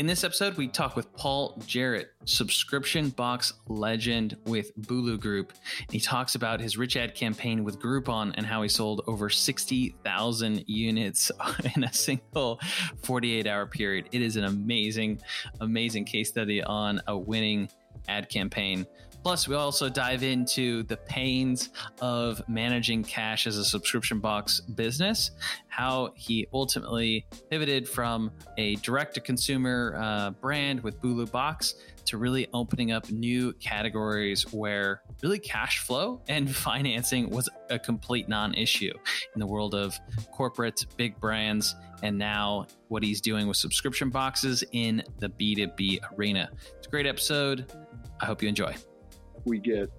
In this episode, we talk with Paul Jarrett, subscription box legend with Bulu Group. He talks about his rich ad campaign with Groupon and how he sold over 60,000 units in a single 48 hour period. It is an amazing, amazing case study on a winning ad campaign. Plus, we also dive into the pains of managing cash as a subscription box business, how he ultimately pivoted from a direct to consumer uh, brand with Bulu Box to really opening up new categories where really cash flow and financing was a complete non issue in the world of corporate big brands. And now what he's doing with subscription boxes in the B2B arena. It's a great episode. I hope you enjoy we get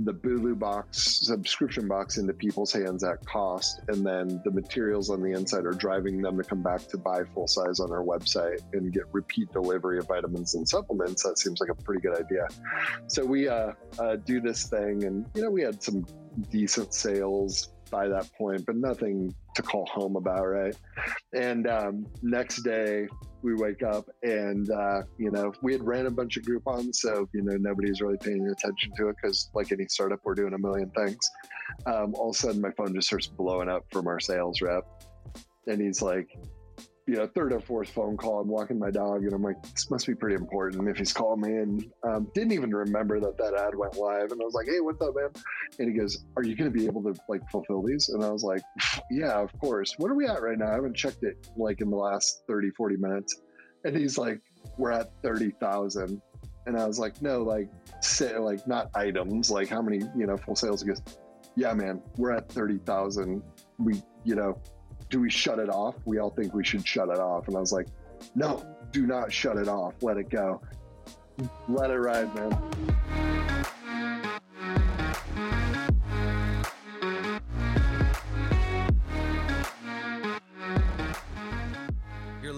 the Bulu box subscription box into people's hands at cost, and then the materials on the inside are driving them to come back to buy full size on our website and get repeat delivery of vitamins and supplements. That seems like a pretty good idea. So we uh, uh, do this thing, and you know we had some decent sales by that point, but nothing to call home about, right? And um, next day we wake up and, uh, you know, we had ran a bunch of Groupons. So, you know, nobody's really paying attention to it because, like any startup, we're doing a million things. Um, all of a sudden, my phone just starts blowing up from our sales rep. And he's like, you know, third or fourth phone call. I'm walking my dog, and I'm like, this must be pretty important. If he's calling me, and um, didn't even remember that that ad went live, and I was like, hey, what's up, man? And he goes, are you going to be able to like fulfill these? And I was like, yeah, of course. What are we at right now? I haven't checked it like in the last 30, 40 minutes. And he's like, we're at 30,000. And I was like, no, like, say, like not items, like how many, you know, full sales? He goes, yeah, man, we're at 30,000. We, you know, do we shut it off? We all think we should shut it off. And I was like, no, do not shut it off. Let it go. Let it ride, man.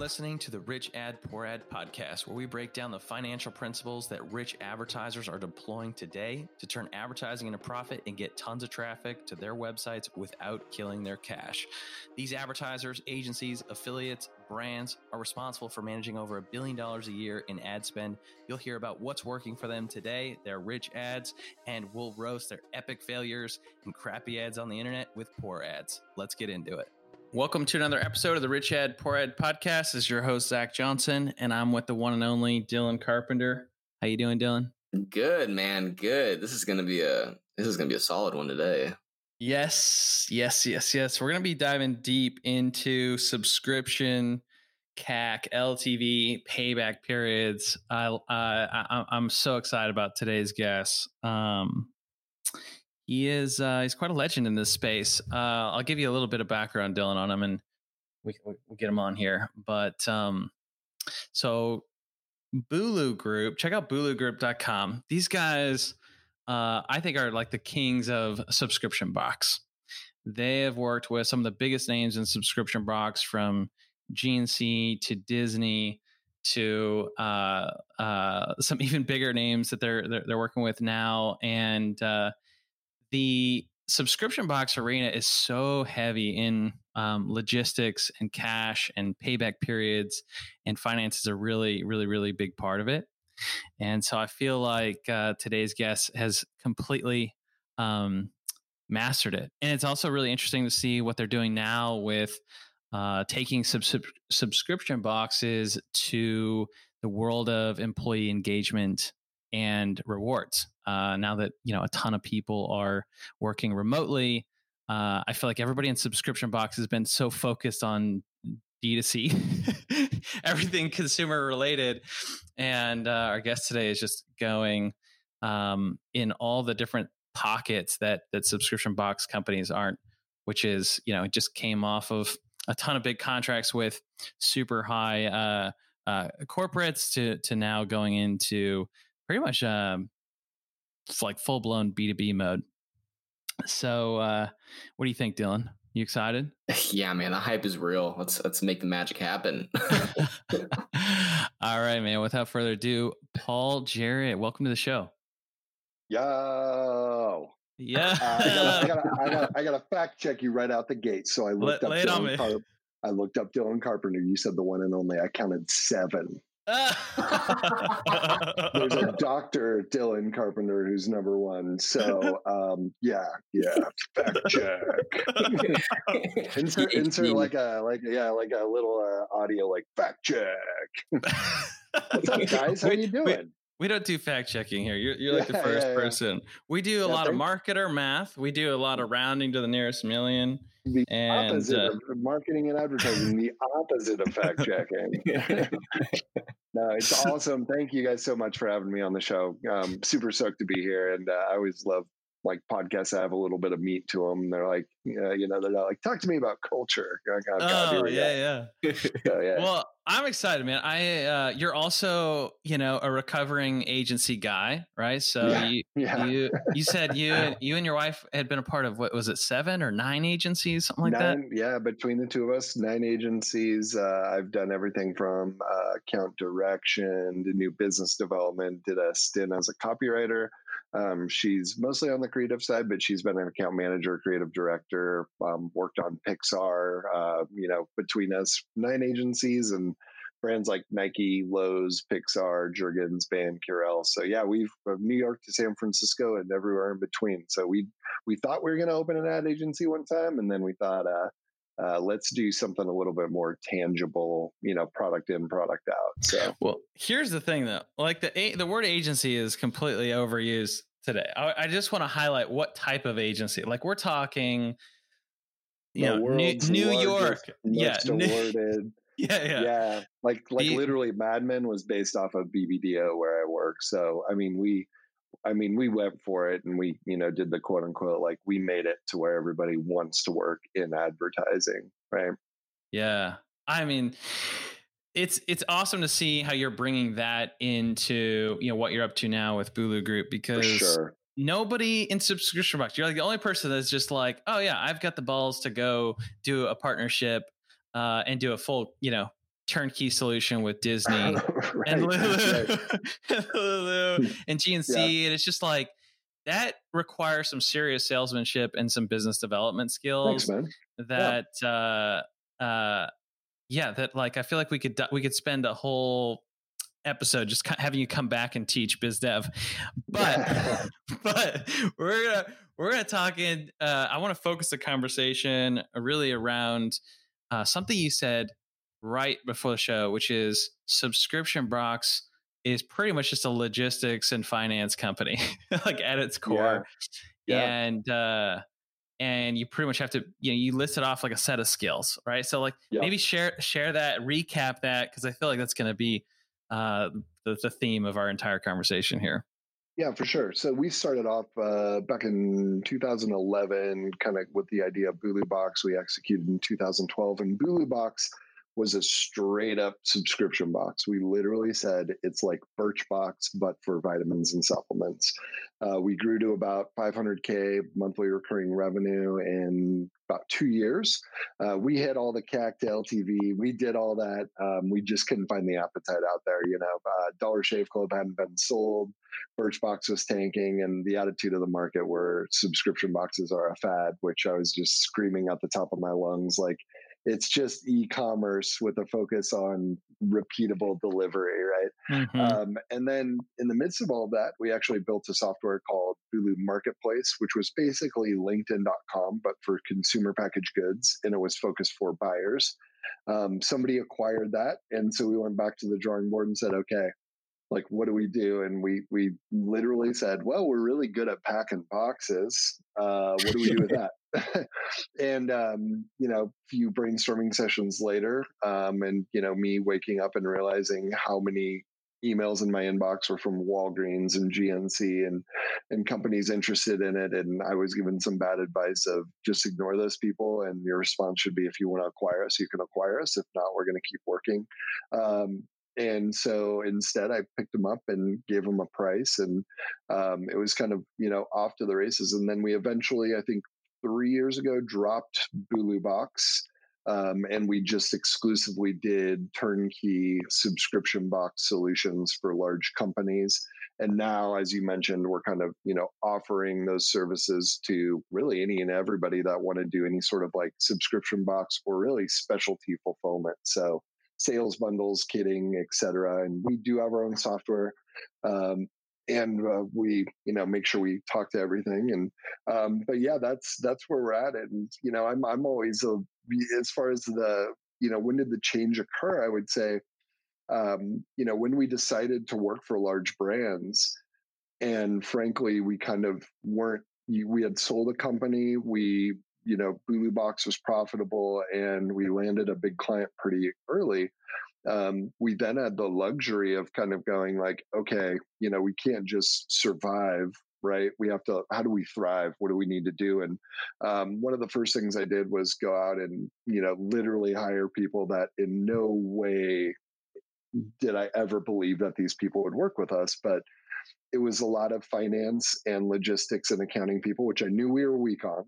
Listening to the Rich Ad Poor Ad podcast, where we break down the financial principles that rich advertisers are deploying today to turn advertising into profit and get tons of traffic to their websites without killing their cash. These advertisers, agencies, affiliates, brands are responsible for managing over a billion dollars a year in ad spend. You'll hear about what's working for them today, their rich ads, and we'll roast their epic failures and crappy ads on the internet with poor ads. Let's get into it. Welcome to another episode of the Rich Ad Poor Ad podcast. This is your host Zach Johnson, and I'm with the one and only Dylan Carpenter. How you doing, Dylan? Good, man. Good. This is gonna be a this is gonna be a solid one today. Yes, yes, yes, yes. We're gonna be diving deep into subscription, CAC, LTV, payback periods. I, uh, I I'm so excited about today's guest. Um, he is uh, he's quite a legend in this space. Uh, I'll give you a little bit of background, Dylan, on him, and we we'll get him on here. But um, so Bulu Group, check out bulugroup.com. These guys, uh, I think, are like the kings of subscription box. They have worked with some of the biggest names in subscription box, from GNC to Disney to uh, uh, some even bigger names that they're, they're, they're working with now, and uh, the subscription box arena is so heavy in um, logistics and cash and payback periods and finance is a really really really big part of it. And so i feel like uh, today's guest has completely um, mastered it. And it's also really interesting to see what they're doing now with uh, taking sub- subscription boxes to the world of employee engagement and rewards. Uh, now that you know a ton of people are working remotely, uh, I feel like everybody in subscription box has been so focused on D2C, everything consumer related, and uh, our guest today is just going um, in all the different pockets that that subscription box companies aren't, which is you know it just came off of a ton of big contracts with super high uh, uh, corporates to to now going into pretty much um, it's like full blown B two B mode. So, uh, what do you think, Dylan? You excited? Yeah, man, the hype is real. Let's let's make the magic happen. All right, man. Without further ado, Paul Jarrett, welcome to the show. Yo. Yeah. Uh, I, gotta, I, gotta, I, gotta, I, gotta, fact check you right out the gate. So I looked Let, up Dylan Carp- I looked up Dylan Carpenter. You said the one and only. I counted seven. There's a doctor, Dylan Carpenter, who's number one. So um, yeah, yeah, fact check. insert, insert like a like yeah, like a little uh, audio like fact check. What's up, guys? How you doing? We don't do fact checking here. You're, you're like yeah, the first yeah, yeah. person. We do a lot of marketer math. We do a lot of rounding to the nearest million. The and, opposite uh, of marketing and advertising, the opposite of fact checking. no, it's awesome. Thank you guys so much for having me on the show. Um, super stoked to be here. And uh, I always love like podcasts that have a little bit of meat to them. They're like, uh, you know, they're like, talk to me about culture. oh, yeah, yeah. so, yeah. Well, I'm excited, man. I, uh, you're also, you know, a recovering agency guy, right? So yeah, you, yeah. you, you said you, you and your wife had been a part of what was it, seven or nine agencies, something like nine, that? Yeah. Between the two of us, nine agencies. Uh, I've done everything from uh, account direction to new business development, did a stint as a copywriter. Um, she's mostly on the creative side, but she's been an account manager, creative director, um, worked on Pixar. Uh, you know, between us, nine agencies and brands like Nike, Lowe's, Pixar, Jergens, Ban, Curel. So yeah, we've from New York to San Francisco and everywhere in between. So we we thought we were going to open an ad agency one time, and then we thought, uh, uh, let's do something a little bit more tangible, you know, product in, product out. So, well, here's the thing though, like the the word agency is completely overused today. I, I just want to highlight what type of agency. Like we're talking, you the know, New, New York, yeah, awarded. yeah, yeah, yeah. Like like the, literally, Mad Men was based off of BBDO where I work. So I mean, we I mean, we went for it and we, you know, did the quote unquote, like we made it to where everybody wants to work in advertising, right? Yeah. I mean, it's it's awesome to see how you're bringing that into you know what you're up to now with Bulu Group because sure. nobody in subscription box you're like the only person that's just like oh yeah I've got the balls to go do a partnership uh, and do a full you know turnkey solution with Disney right, and Lulu, right. and, Lulu and GNC, yeah. and it's just like that requires some serious salesmanship and some business development skills. Thanks, that yeah. uh, uh, yeah, that like I feel like we could we could spend a whole episode just having you come back and teach biz dev but but we're gonna we're gonna talk in uh, i want to focus the conversation really around uh, something you said right before the show, which is subscription box is pretty much just a logistics and finance company, like at its core. Yeah. Yeah. And uh and you pretty much have to you know you listed off like a set of skills, right? So like yeah. maybe share share that, recap that because I feel like that's going to be uh the, the theme of our entire conversation here. Yeah, for sure. So we started off uh, back in 2011, kind of with the idea of Bulu Box. We executed in 2012, and Bulu Box was a straight up subscription box. We literally said it's like Birchbox, but for vitamins and supplements. Uh, we grew to about 500K monthly recurring revenue in about two years. Uh, we hit all the CAC to LTV. We did all that. Um, we just couldn't find the appetite out there. You know, uh, Dollar Shave Club hadn't been sold. Birchbox was tanking, and the attitude of the market were subscription boxes are a fad, which I was just screaming at the top of my lungs like, it's just e-commerce with a focus on repeatable delivery right? Mm-hmm. um, and then in the midst of all of that we actually built a software called bulu marketplace which was basically linkedin.com but for consumer packaged goods and it was focused for buyers. Um, somebody acquired that and so we went back to the drawing board and said okay like what do we do? And we we literally said well we're really good at packing boxes. Uh, what do we do with that and um, you know few brainstorming sessions later um, and you know me waking up and realizing how many emails in my inbox were from Walgreens and GNC and and companies interested in it and I was given some bad advice of just ignore those people and your response should be if you want to acquire us you can acquire us. If not we're going to keep working um, and so instead i picked them up and gave them a price and um, it was kind of you know off to the races and then we eventually i think three years ago dropped bulu box um, and we just exclusively did turnkey subscription box solutions for large companies and now as you mentioned we're kind of you know offering those services to really any and everybody that want to do any sort of like subscription box or really specialty fulfillment so sales bundles, kitting, etc. And we do have our own software. Um, and uh, we, you know, make sure we talk to everything. And um, but yeah, that's that's where we're at. And you know, I'm I'm always a, as far as the you know when did the change occur? I would say, um, you know, when we decided to work for large brands, and frankly, we kind of weren't. We had sold a company. We you know, Bulu Box was profitable and we landed a big client pretty early. Um, we then had the luxury of kind of going like, okay, you know, we can't just survive, right? We have to, how do we thrive? What do we need to do? And um, one of the first things I did was go out and, you know, literally hire people that in no way did I ever believe that these people would work with us. But it was a lot of finance and logistics and accounting people, which I knew we were weak on.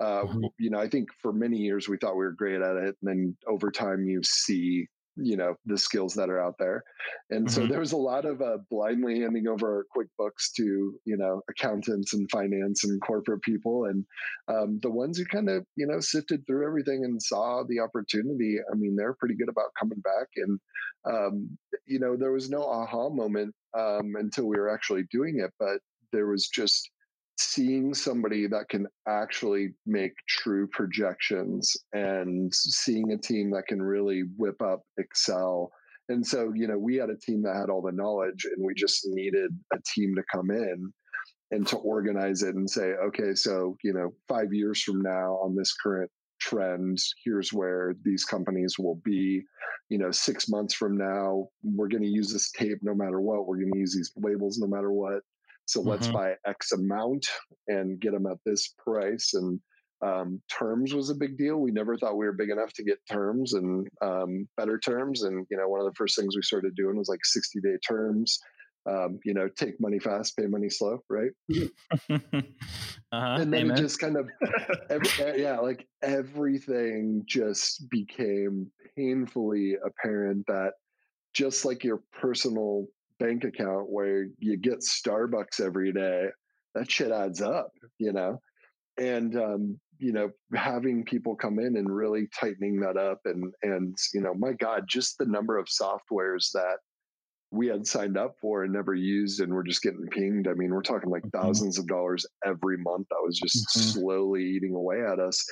Uh, mm-hmm. You know, I think for many years we thought we were great at it, and then over time you see you know the skills that are out there. And mm-hmm. so there was a lot of uh, blindly handing over quickbooks to you know accountants and finance and corporate people. And um, the ones who kind of you know sifted through everything and saw the opportunity i mean they're pretty good about coming back. And um, you know there was no aha moment um, until we were actually doing it. But there was just seeing somebody that can actually make true projections and seeing a team that can really whip up Excel. And so, you know, we had a team that had all the knowledge and we just needed a team to come in and to organize it and say, okay, so, you know, five years from now on this current trend, here's where these companies will be. You know, six months from now, we're going to use this tape no matter what. We're going to use these labels no matter what. So let's mm-hmm. buy X amount and get them at this price. And um, terms was a big deal. We never thought we were big enough to get terms and um, better terms. And you know, one of the first things we started doing was like 60 day terms. Um, you know, take money fast, pay money slow, right? uh-huh, and then amen. it just kind of, every, yeah, like everything just became painfully apparent that just like your personal bank account where you get Starbucks every day, that shit adds up, you know? And, um, you know, having people come in and really tightening that up and, and, you know, my God, just the number of softwares that we had signed up for and never used and we're just getting pinged. I mean, we're talking like mm-hmm. thousands of dollars every month that was just mm-hmm. slowly eating away at us.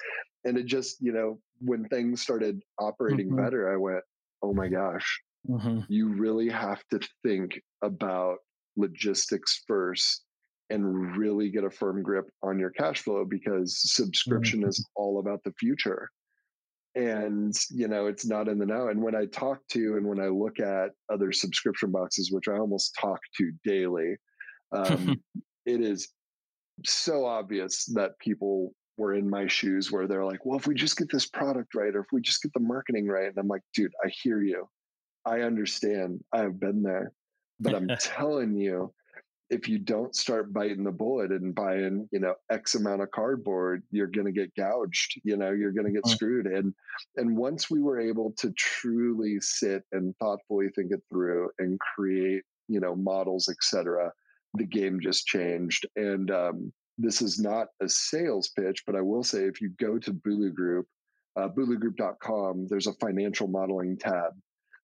And it just, you know, when things started operating mm-hmm. better, I went, oh my gosh, Mm-hmm. You really have to think about logistics first and really get a firm grip on your cash flow because subscription mm-hmm. is all about the future. And, you know, it's not in the now. And when I talk to and when I look at other subscription boxes, which I almost talk to daily, um, it is so obvious that people were in my shoes where they're like, well, if we just get this product right, or if we just get the marketing right. And I'm like, dude, I hear you. I understand. I've been there. But I'm telling you, if you don't start biting the bullet and buying, you know, X amount of cardboard, you're going to get gouged. You know, you're going to get mm. screwed. And and once we were able to truly sit and thoughtfully think it through and create, you know, models, etc., the game just changed. And um, this is not a sales pitch, but I will say, if you go to Bulu Group, uh, bulugroup.com, there's a financial modeling tab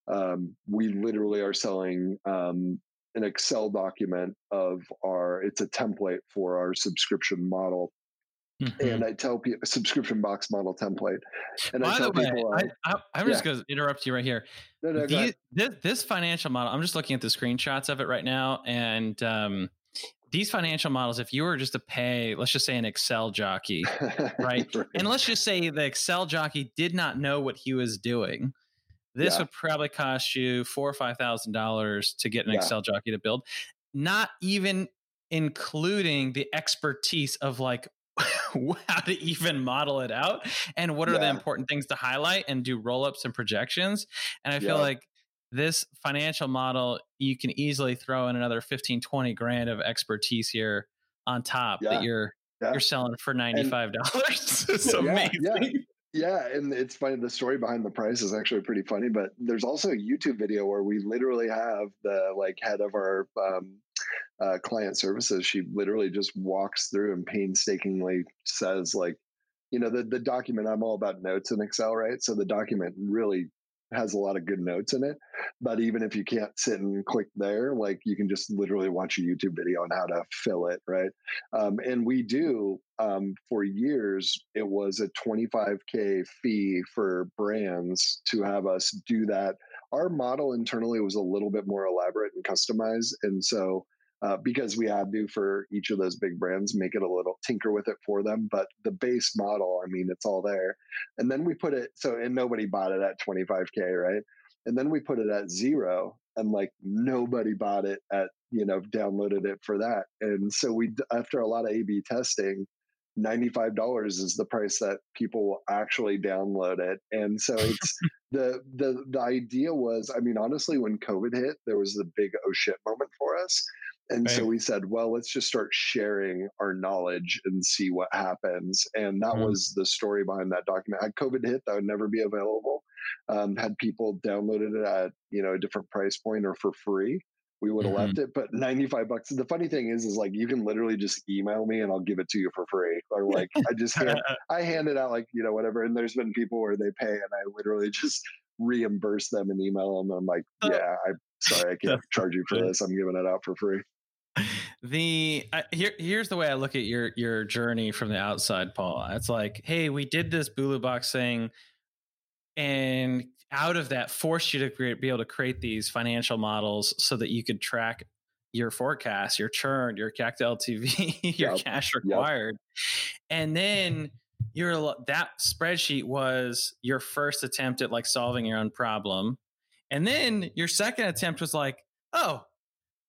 um, we literally are selling um, an Excel document of our, it's a template for our subscription model. Mm-hmm. And I tell people subscription box model template. And By I tell way, people, I, am yeah. just going to interrupt you right here. No, no, the, this, this, financial model, I'm just looking at the screenshots of it right now. And um, these financial models, if you were just to pay, let's just say an Excel jockey, right? right? And let's just say the Excel jockey did not know what he was doing this yeah. would probably cost you four or five thousand dollars to get an yeah. Excel jockey to build, not even including the expertise of like how to even model it out and what are yeah. the important things to highlight and do roll ups and projections. And I feel like this financial model, you can easily throw in another 15, 20 grand of expertise here on top that you're you're selling for ninety five dollars. it's amazing. Yeah, and it's funny. The story behind the price is actually pretty funny. But there's also a YouTube video where we literally have the like head of our um, uh, client services. She literally just walks through and painstakingly says like, you know, the the document. I'm all about notes in Excel, right? So the document really has a lot of good notes in it. But even if you can't sit and click there, like you can just literally watch a YouTube video on how to fill it, right? Um, and we do um, for years. It was a 25k fee for brands to have us do that. Our model internally was a little bit more elaborate and customized, and so uh, because we had to for each of those big brands make it a little tinker with it for them but the base model i mean it's all there. And then we put it so and nobody bought it at 25k right? And then we put it at zero and like nobody bought it at you know downloaded it for that. And so we after a lot of a b testing $95 is the price that people will actually download it. And so it's the the the idea was i mean honestly when covid hit there was the big oh shit moment for us and so we said, well, let's just start sharing our knowledge and see what happens. And that mm-hmm. was the story behind that document. Had COVID hit, that would never be available. Um, had people downloaded it at you know a different price point or for free, we would have mm-hmm. left it. But ninety five bucks. The funny thing is, is like you can literally just email me and I'll give it to you for free. Or like I just hand, I hand it out like you know whatever. And there's been people where they pay and I literally just reimburse them and email them. I'm like, yeah, I sorry, I can't charge you for this. I'm giving it out for free the uh, here here's the way I look at your your journey from the outside, Paul. It's like, hey, we did this Bulu box thing, and out of that, forced you to be able to create these financial models so that you could track your forecast, your churn, your CAC to LTV, your yep. cash required, yep. and then your that spreadsheet was your first attempt at like solving your own problem, and then your second attempt was like, oh,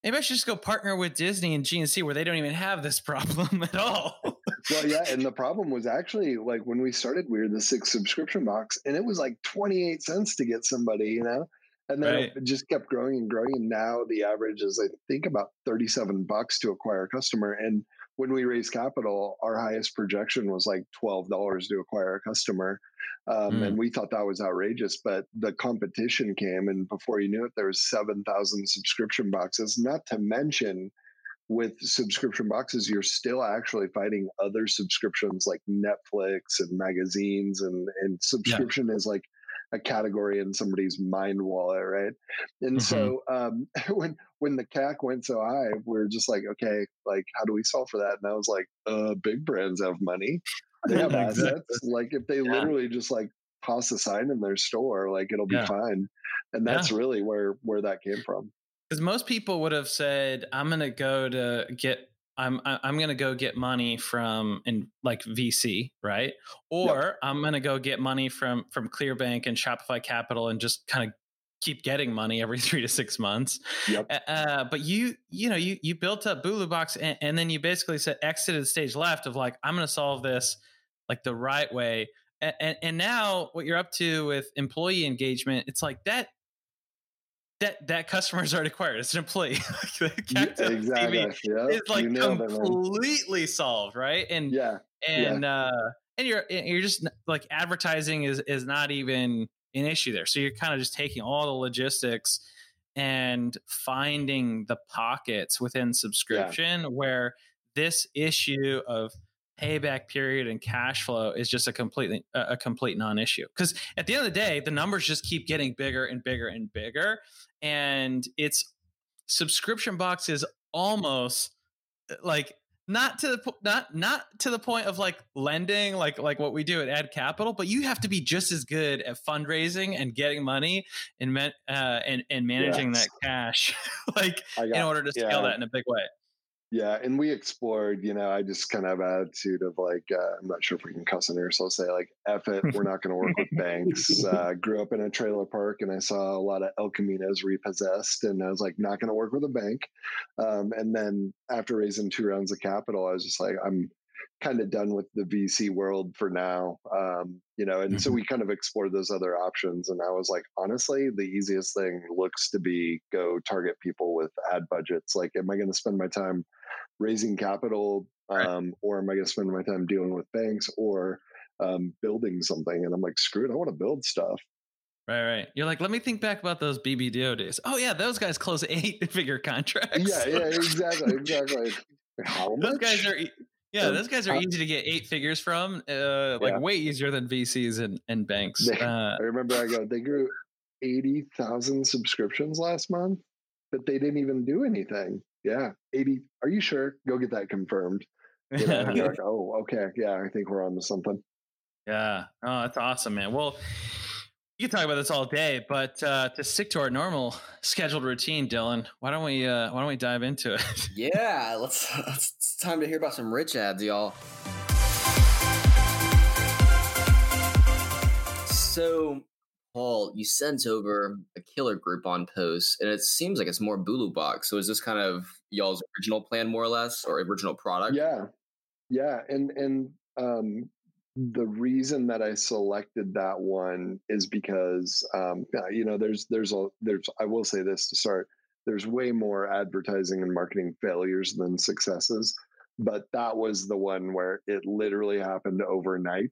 maybe I should just go partner with Disney and GNC where they don't even have this problem at all. well, yeah, and the problem was actually like when we started, we were the six subscription box, and it was like twenty eight cents to get somebody, you know. And then right. it just kept growing and growing. And now the average is, I think, about 37 bucks to acquire a customer. And when we raised capital, our highest projection was like $12 to acquire a customer. Um, mm. And we thought that was outrageous, but the competition came, and before you knew it, there was seven thousand subscription boxes. Not to mention, with subscription boxes, you're still actually fighting other subscriptions like Netflix and magazines, and and subscription yeah. is like a category in somebody's mind wallet, right? And mm-hmm. so um, when when the CAC went so high, we are just like, okay, like how do we solve for that? And I was like, uh, big brands have money they have assets. Like if they yeah. literally just like toss a sign in their store, like it'll be yeah. fine. And that's yeah. really where where that came from. Because most people would have said, "I'm going to go to get." I'm I'm gonna go get money from in like VC, right? Or yep. I'm gonna go get money from from Clearbanc and Shopify Capital and just kind of keep getting money every three to six months. Yep. Uh, but you, you know, you you built up Bulu Box and, and, then you basically said exited stage left of like I'm going to solve this like the right way. And, and, and now what you're up to with employee engagement, it's like that that that customer is already acquired. It's an employee. exactly. Yeah. It's like completely it, solved, right? And yeah, and yeah. uh, and you're you're just like advertising is is not even an issue there. So you're kind of just taking all the logistics and finding the pockets within subscription yeah. where this issue of payback period and cash flow is just a completely a complete non-issue because at the end of the day the numbers just keep getting bigger and bigger and bigger and it's subscription box is almost like not to the not not to the point of like lending like like what we do at ad capital but you have to be just as good at fundraising and getting money and uh, and and managing yes. that cash like in order to scale yeah. that in a big way yeah, and we explored, you know, I just kind of have attitude of like, uh, I'm not sure if we can cuss in here, so I'll say like, F it, we're not going to work with banks. Uh, grew up in a trailer park and I saw a lot of El Caminos repossessed and I was like, not going to work with a bank. Um, and then after raising two rounds of capital, I was just like, I'm kind of done with the VC world for now. Um, you know, and mm-hmm. so we kind of explored those other options. And I was like, honestly, the easiest thing looks to be go target people with ad budgets. Like, am I going to spend my time raising capital um, right. or am I going to spend my time dealing with banks or um, building something? And I'm like, screw it, I want to build stuff. Right, right. You're like, let me think back about those BBDO days. Oh yeah, those guys close eight figure contracts. Yeah, yeah, exactly, exactly. How those guys are yeah, those guys are easy to get eight figures from, uh, like yeah. way easier than VCs and, and banks. They, uh, I remember I go, they grew 80,000 subscriptions last month, but they didn't even do anything. Yeah, 80. Are you sure? Go get that confirmed. You know, like, oh, okay. Yeah, I think we're on to something. Yeah. Oh, that's awesome, man. Well, you can talk about this all day, but uh, to stick to our normal scheduled routine, Dylan, why don't we uh, why don't we dive into it? yeah, let's. It's time to hear about some rich ads, y'all. So, Paul, you sent over a killer Groupon post, and it seems like it's more Bulu Box. So, is this kind of y'all's original plan, more or less, or original product? Yeah, yeah, and and um, the reason that I selected that one is because um, you know there's there's a there's I will say this to start there's way more advertising and marketing failures than successes but that was the one where it literally happened overnight.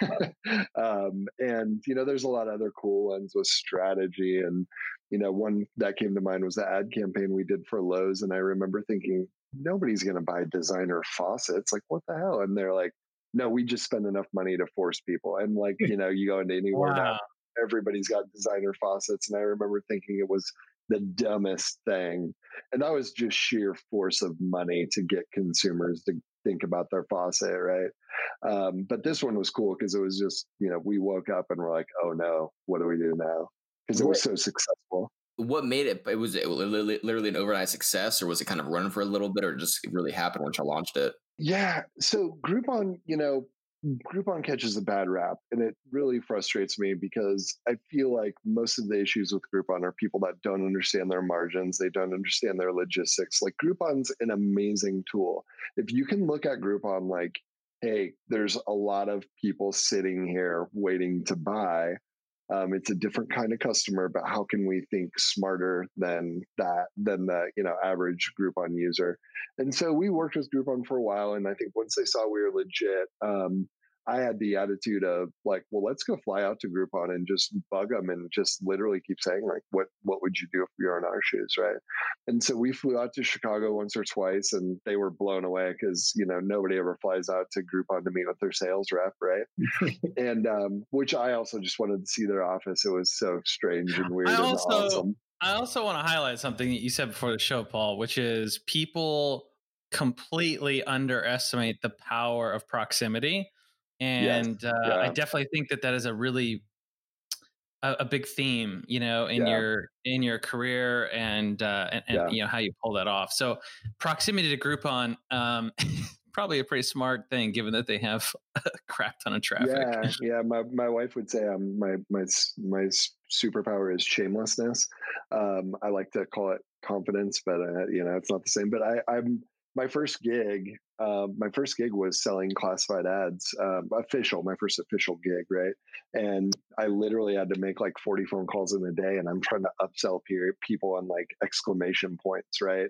Um, and you know there's a lot of other cool ones with strategy and you know one that came to mind was the ad campaign we did for Lowe's and I remember thinking nobody's going to buy designer faucets like what the hell? And they're like no, we just spend enough money to force people. And like, you know, you go into anywhere wow. now, everybody's got designer faucets. And I remember thinking it was the dumbest thing. And that was just sheer force of money to get consumers to think about their faucet, right? Um, but this one was cool because it was just, you know, we woke up and we're like, oh no, what do we do now? Because it was so successful. What made it? It was it literally, an overnight success, or was it kind of running for a little bit, or just really happened once you launched it? Yeah. So Groupon, you know, Groupon catches a bad rap, and it really frustrates me because I feel like most of the issues with Groupon are people that don't understand their margins, they don't understand their logistics. Like Groupon's an amazing tool. If you can look at Groupon like, hey, there's a lot of people sitting here waiting to buy. Um, it's a different kind of customer, but how can we think smarter than that, than the you know average Groupon user? And so we worked with Groupon for a while, and I think once they saw we were legit, um, I had the attitude of like, well, let's go fly out to Groupon and just bug them and just literally keep saying like, what what would you do if you were in our shoes, right? And so we flew out to Chicago once or twice, and they were blown away because you know nobody ever flies out to Groupon to meet with their sales rep, right? and um, which I also just wanted to see their office. It was so strange and weird I and also, awesome. I also want to highlight something that you said before the show, Paul, which is people completely underestimate the power of proximity and yes. uh, yeah. I definitely think that that is a really a, a big theme, you know, in yeah. your in your career and uh, and, and yeah. you know how you pull that off. So proximity to Groupon. Um, probably a pretty smart thing given that they have a crap ton of traffic. Yeah, yeah. My my wife would say um, my my my superpower is shamelessness. Um, I like to call it confidence, but uh, you know it's not the same. But I, I'm my first gig, uh, my first gig was selling classified ads, um, official, my first official gig, right? And I literally had to make like 40 phone calls in a day, and I'm trying to upsell people on like exclamation points, right?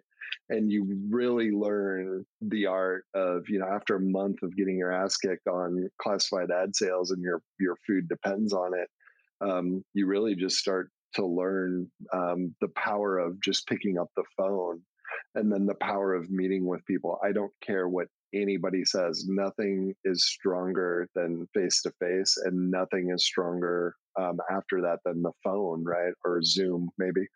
And you really learn the art of, you know, after a month of getting your ass kicked on classified ad sales and your your food depends on it, um, you really just start to learn um, the power of just picking up the phone and then the power of meeting with people. I don't care what anybody says. Nothing is stronger than face to face, and nothing is stronger um, after that than the phone, right? Or Zoom, maybe.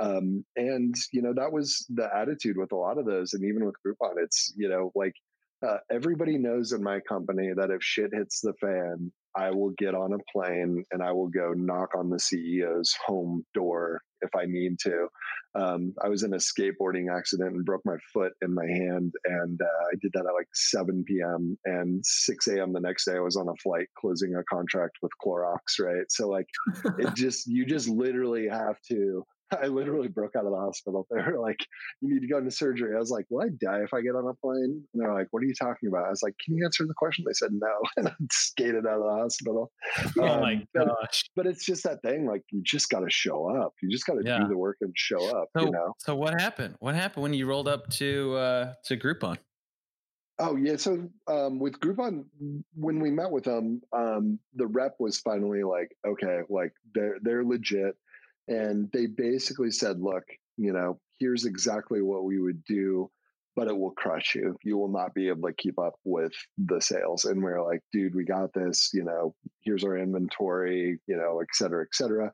Um, and you know that was the attitude with a lot of those, and even with Groupon, it's you know like uh, everybody knows in my company that if shit hits the fan, I will get on a plane and I will go knock on the CEO's home door if I need to. Um, I was in a skateboarding accident and broke my foot in my hand, and uh, I did that at like 7 p.m. and 6 a.m. the next day. I was on a flight closing a contract with Clorox, right? So like, it just you just literally have to I literally broke out of the hospital. They were like, "You need to go into surgery." I was like, "Will I die if I get on a plane?" And they're like, "What are you talking about?" I was like, "Can you answer the question?" They said no, and I skated out of the hospital. Oh um, my gosh! But, but, it's just that thing. Like you just got to show up. You just got to yeah. do the work and show up. So, you know. So what happened? What happened when you rolled up to uh, to Groupon? Oh yeah, so um, with Groupon, when we met with them, um, the rep was finally like, okay, like they're they're legit and they basically said, look, you know, here's exactly what we would do, but it will crush you. You will not be able to keep up with the sales. And we are like, dude, we got this. You know, here's our inventory. You know, et cetera, et cetera.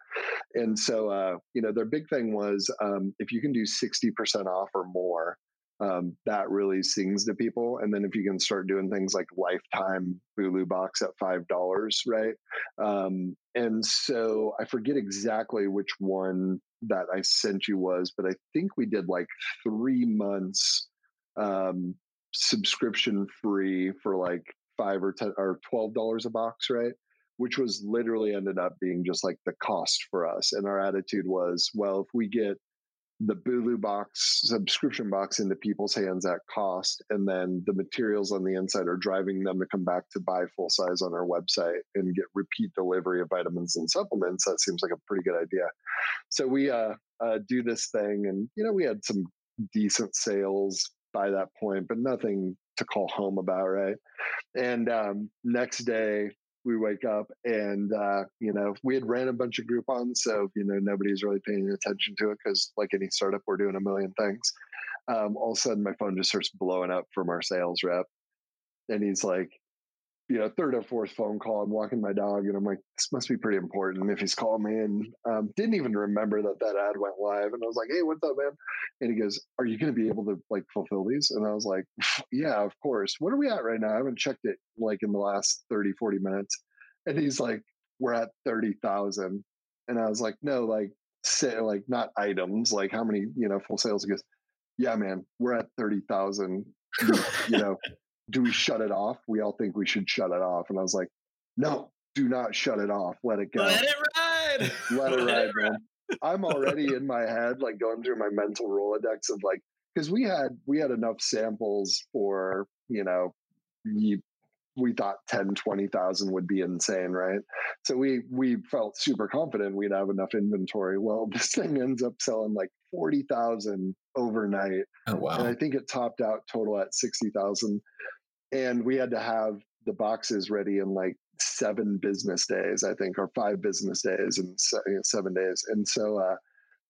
And so, uh, you know, their big thing was um, if you can do sixty percent off or more um, that really sings to people. And then if you can start doing things like lifetime Bulu box at five dollars, right? Um, and so I forget exactly which one that I sent you was, but I think we did like three months um, subscription free for like five or ten or twelve dollars a box, right? Which was literally ended up being just like the cost for us. And our attitude was, well, if we get the Bulu box subscription box into people's hands at cost, and then the materials on the inside are driving them to come back to buy full size on our website and get repeat delivery of vitamins and supplements. That seems like a pretty good idea. So we uh, uh, do this thing, and you know we had some decent sales by that point, but nothing to call home about, right? And um, next day, we wake up and uh, you know we had ran a bunch of Groupons, so you know nobody's really paying attention to it because like any startup, we're doing a million things. Um, all of a sudden, my phone just starts blowing up from our sales rep, and he's like, you know, third or fourth phone call. I'm walking my dog, and I'm like, this must be pretty important. If he's calling me, and um, didn't even remember that that ad went live, and I was like, hey, what's up, man? And he goes, are you going to be able to like fulfill these? And I was like, yeah, of course. What are we at right now? I haven't checked it like in the last 30, 40 minutes. And he's like, we're at 30,000. And I was like, no, like, say, like not items, like how many, you know, full sales? He goes, yeah, man, we're at 30,000. you know, do we shut it off? We all think we should shut it off. And I was like, no, do not shut it off. Let it go. Let it ride. Let it ride, man. I'm already in my head, like going through my mental Rolodex of like, because we had we had enough samples for you know we thought 10 20,000 would be insane right so we we felt super confident we'd have enough inventory well this thing ends up selling like 40,000 overnight oh wow and i think it topped out total at 60,000 and we had to have the boxes ready in like seven business days i think or five business days and seven days and so uh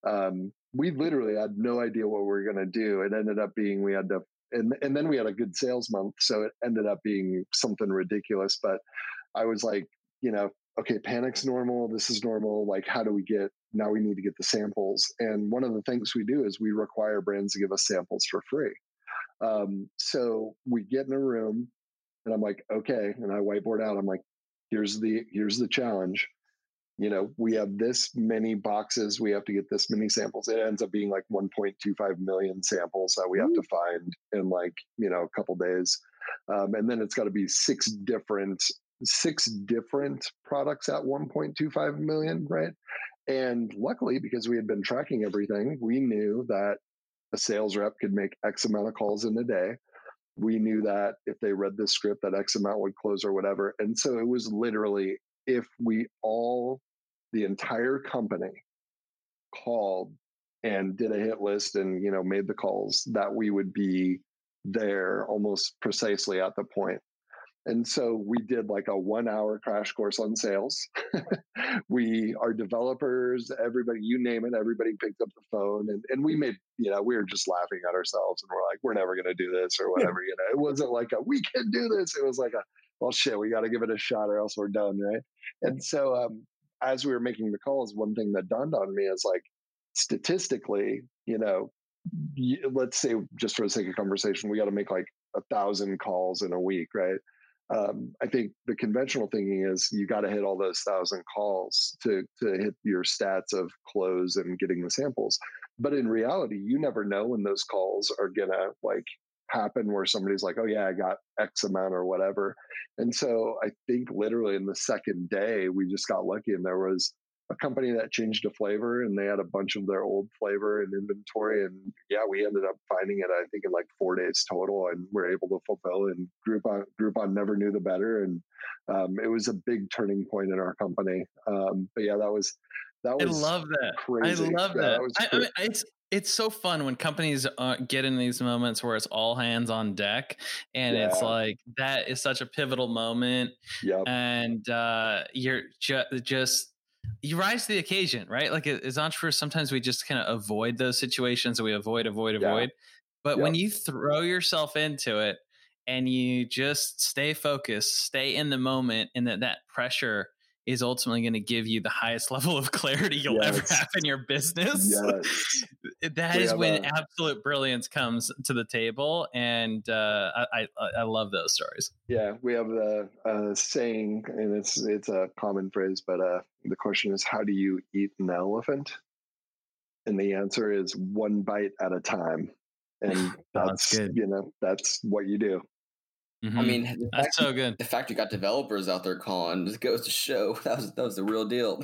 um, we literally had no idea what we were going to do. It ended up being we had to and and then we had a good sales month, so it ended up being something ridiculous. But I was like, you know, okay, panic's normal. This is normal. Like, how do we get now? We need to get the samples. And one of the things we do is we require brands to give us samples for free. Um, so we get in a room, and I'm like, okay, and I whiteboard out. I'm like, here's the here's the challenge you know, we have this many boxes, we have to get this many samples. It ends up being like 1.25 million samples that we have to find in like, you know, a couple days. Um, and then it's got to be six different six different products at 1.25 million, right? And luckily, because we had been tracking everything, we knew that a sales rep could make X amount of calls in a day. We knew that if they read this script, that X amount would close or whatever. And so it was literally if we all the entire company called and did a hit list and you know made the calls that we would be there almost precisely at the point and so we did like a one hour crash course on sales. We our developers everybody you name it everybody picked up the phone and, and we made you know we were just laughing at ourselves and we're like we're never going to do this or whatever you know? It wasn't like a we can do this. It was like a well shit we got to give it a shot or else we're done right? And so um, as we were making the calls, one thing that dawned on me is like statistically, you know, let's say just for the sake of conversation, we got to make like a thousand calls in a week, right? Um, I think the conventional thinking is you got to hit all those thousand calls to to hit your stats of close and getting the samples. But in reality, you never know when those calls are gonna like happen where somebody's like, oh, yeah, I got X amount or whatever. And so I think literally in the second day, we just got lucky and there was a company that changed a flavor and they had a bunch of their old flavor in inventory. And yeah, we ended up finding it, I think, in like four days total and we're able to fulfill. And Groupon, Groupon never knew the better. And um, it was a big turning point in our company. Um, but yeah, that was. That was I love that. Crazy. I love yeah, that. that I, I mean, it's it's so fun when companies uh, get in these moments where it's all hands on deck and yeah. it's like that is such a pivotal moment yep. and uh, you're ju- just you rise to the occasion right like as entrepreneurs sometimes we just kind of avoid those situations and we avoid avoid avoid yeah. But yep. when you throw yourself into it and you just stay focused, stay in the moment, and that that pressure is ultimately going to give you the highest level of clarity you'll yes. ever have in your business. Yes. that we is when a, absolute brilliance comes to the table, and uh, I, I, I love those stories. Yeah, we have a, a, saying, and it's it's a common phrase, but uh, the question is, how do you eat an elephant? And the answer is one bite at a time, and that's, that's good. You know, that's what you do. Mm-hmm. I mean, that's so good. The fact you got developers out there calling just goes to show that was that was the real deal.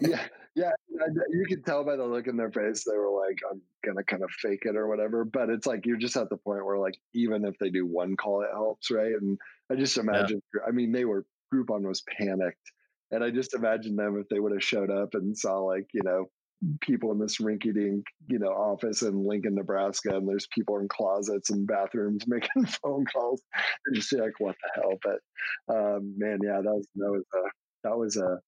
yeah, yeah, you can tell by the look in their face they were like, "I'm gonna kind of fake it" or whatever. But it's like you're just at the point where like even if they do one call, it helps, right? And I just imagine. Yeah. I mean, they were Groupon was panicked, and I just imagine them if they would have showed up and saw like you know people in this rinky dink, you know, office in Lincoln, Nebraska, and there's people in closets and bathrooms making phone calls. And just like, what the hell? But um, man, yeah, that was that was a that was a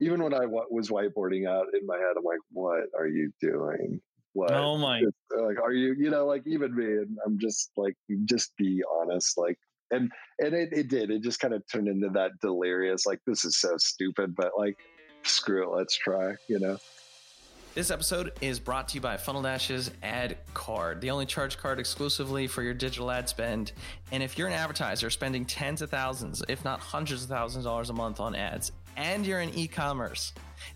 even when I was whiteboarding out in my head, I'm like, what are you doing? What? Oh my! like, are you? You know, like even me, and I'm just like, just be honest, like. And and it, it did. It just kind of turned into that delirious, like this is so stupid, but like screw it, let's try. You know. This episode is brought to you by Funnel Dash's Ad Card, the only charge card exclusively for your digital ad spend. And if you're an advertiser spending tens of thousands, if not hundreds of thousands of dollars a month on ads, and you're in e commerce,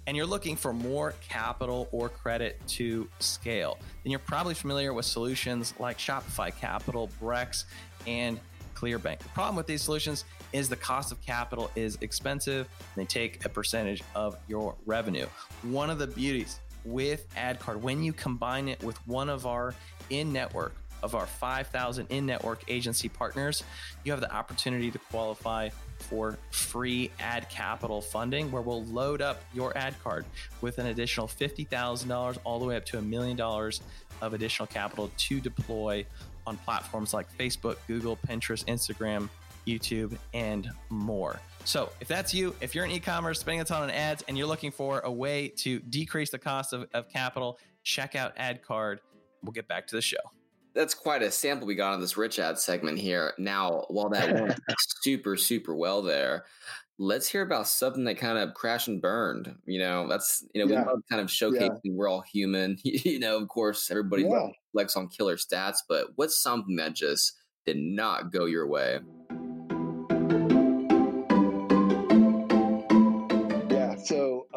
and you're looking for more capital or credit to scale, then you're probably familiar with solutions like Shopify Capital, Brex, and Clearbanc. The problem with these solutions is the cost of capital is expensive. they take a percentage of your revenue. One of the beauties with AdCard, when you combine it with one of our in network, of our 5,000 in network agency partners, you have the opportunity to qualify for free ad capital funding where we'll load up your ad card with an additional $50,000 all the way up to a million dollars of additional capital to deploy on platforms like Facebook, Google, Pinterest, Instagram, YouTube, and more. So, if that's you, if you're in e commerce, spending a ton on ads, and you're looking for a way to decrease the cost of, of capital, check out AdCard. We'll get back to the show. That's quite a sample we got on this rich ad segment here. Now, while that went super, super well there, let's hear about something that kind of crashed and burned. You know, that's, you know, yeah. we love kind of showcasing yeah. we're all human. you know, of course, everybody yeah. flex on killer stats, but what's something that just did not go your way?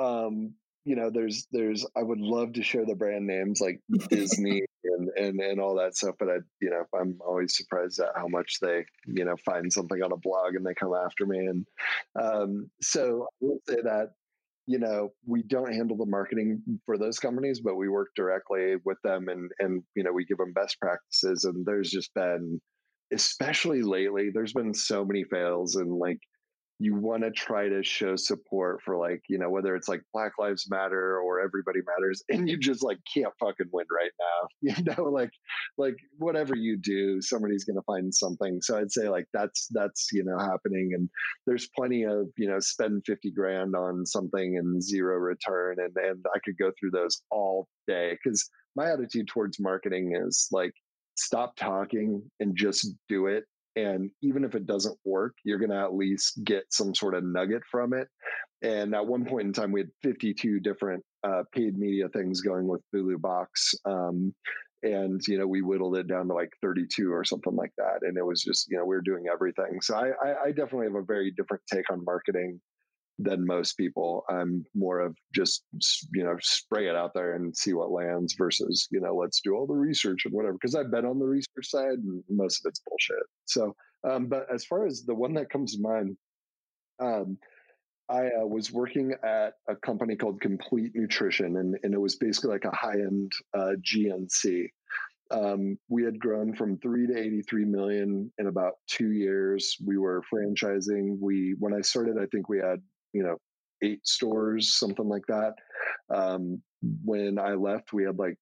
Um, you know, there's there's I would love to share the brand names like Disney and, and and all that stuff, but I you know I'm always surprised at how much they you know find something on a blog and they come after me. And um, so I will say that you know we don't handle the marketing for those companies, but we work directly with them and and you know we give them best practices. And there's just been especially lately there's been so many fails and like you want to try to show support for like you know whether it's like black lives matter or everybody matters and you just like can't fucking win right now you know like like whatever you do somebody's going to find something. So i'd say like that's that's you know happening and there's plenty of you know spend 50 grand on something and zero return and and i could go through those all day because my attitude towards marketing is like stop talking and just do it and even if it doesn't work, you're going to at least get some sort of nugget from it. And at one point in time, we had 52 different uh, paid media things going with Bulu Box. Um, and you know we whittled it down to like 32 or something like that and it was just you know we were doing everything so I, I, I definitely have a very different take on marketing than most people. I'm more of just you know spray it out there and see what lands versus you know let's do all the research and whatever because I've been on the research side and most of it's bullshit. So, um, but as far as the one that comes to mind, um, I uh, was working at a company called Complete Nutrition, and, and it was basically like a high end uh, GNC. Um, we had grown from three to 83 million in about two years. We were franchising. We, when I started, I think we had you know, eight stores, something like that. Um, when I left, we had like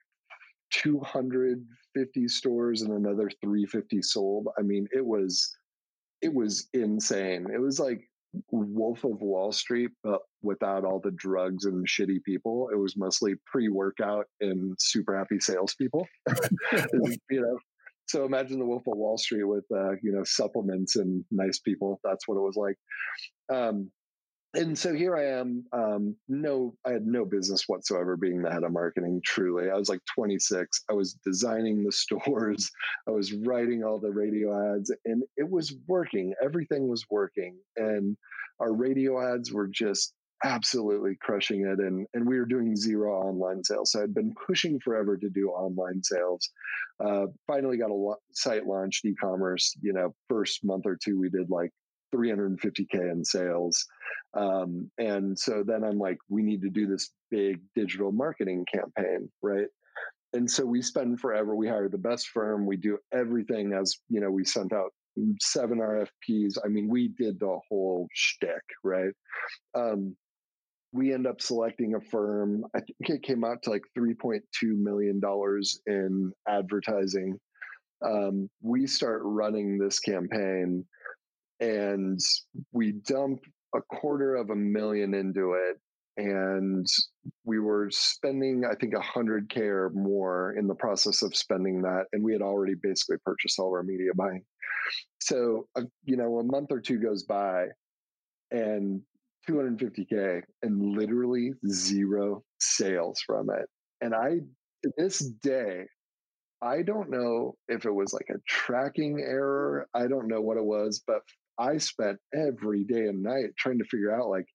250 stores and another 350 sold. I mean, it was it was insane. It was like Wolf of Wall Street, but without all the drugs and shitty people. It was mostly pre-workout and super happy salespeople. you know, so imagine the Wolf of Wall Street with uh, you know supplements and nice people. That's what it was like. Um, and so here I am. Um, no, I had no business whatsoever being the head of marketing. Truly, I was like 26. I was designing the stores. I was writing all the radio ads, and it was working. Everything was working, and our radio ads were just absolutely crushing it. And and we were doing zero online sales. So I'd been pushing forever to do online sales. Uh, finally, got a lo- site launched, e-commerce. You know, first month or two, we did like 350k in sales. Um, and so then i'm like we need to do this big digital marketing campaign right? And so we spend forever we hire the best firm we do everything as you know we sent out seven rfps i mean we did the whole shtick right? Um, we end up selecting a firm i think it came out to like 3.2 million dollars in advertising. Um, we start running this campaign and we dump a quarter of a million into it and we were spending i think 100k or more in the process of spending that and we had already basically purchased all our media buying so uh, you know a month or two goes by and 250k and literally zero sales from it and i this day I don't know if it was like a tracking error. I don't know what it was, but I spent every day and night trying to figure out like,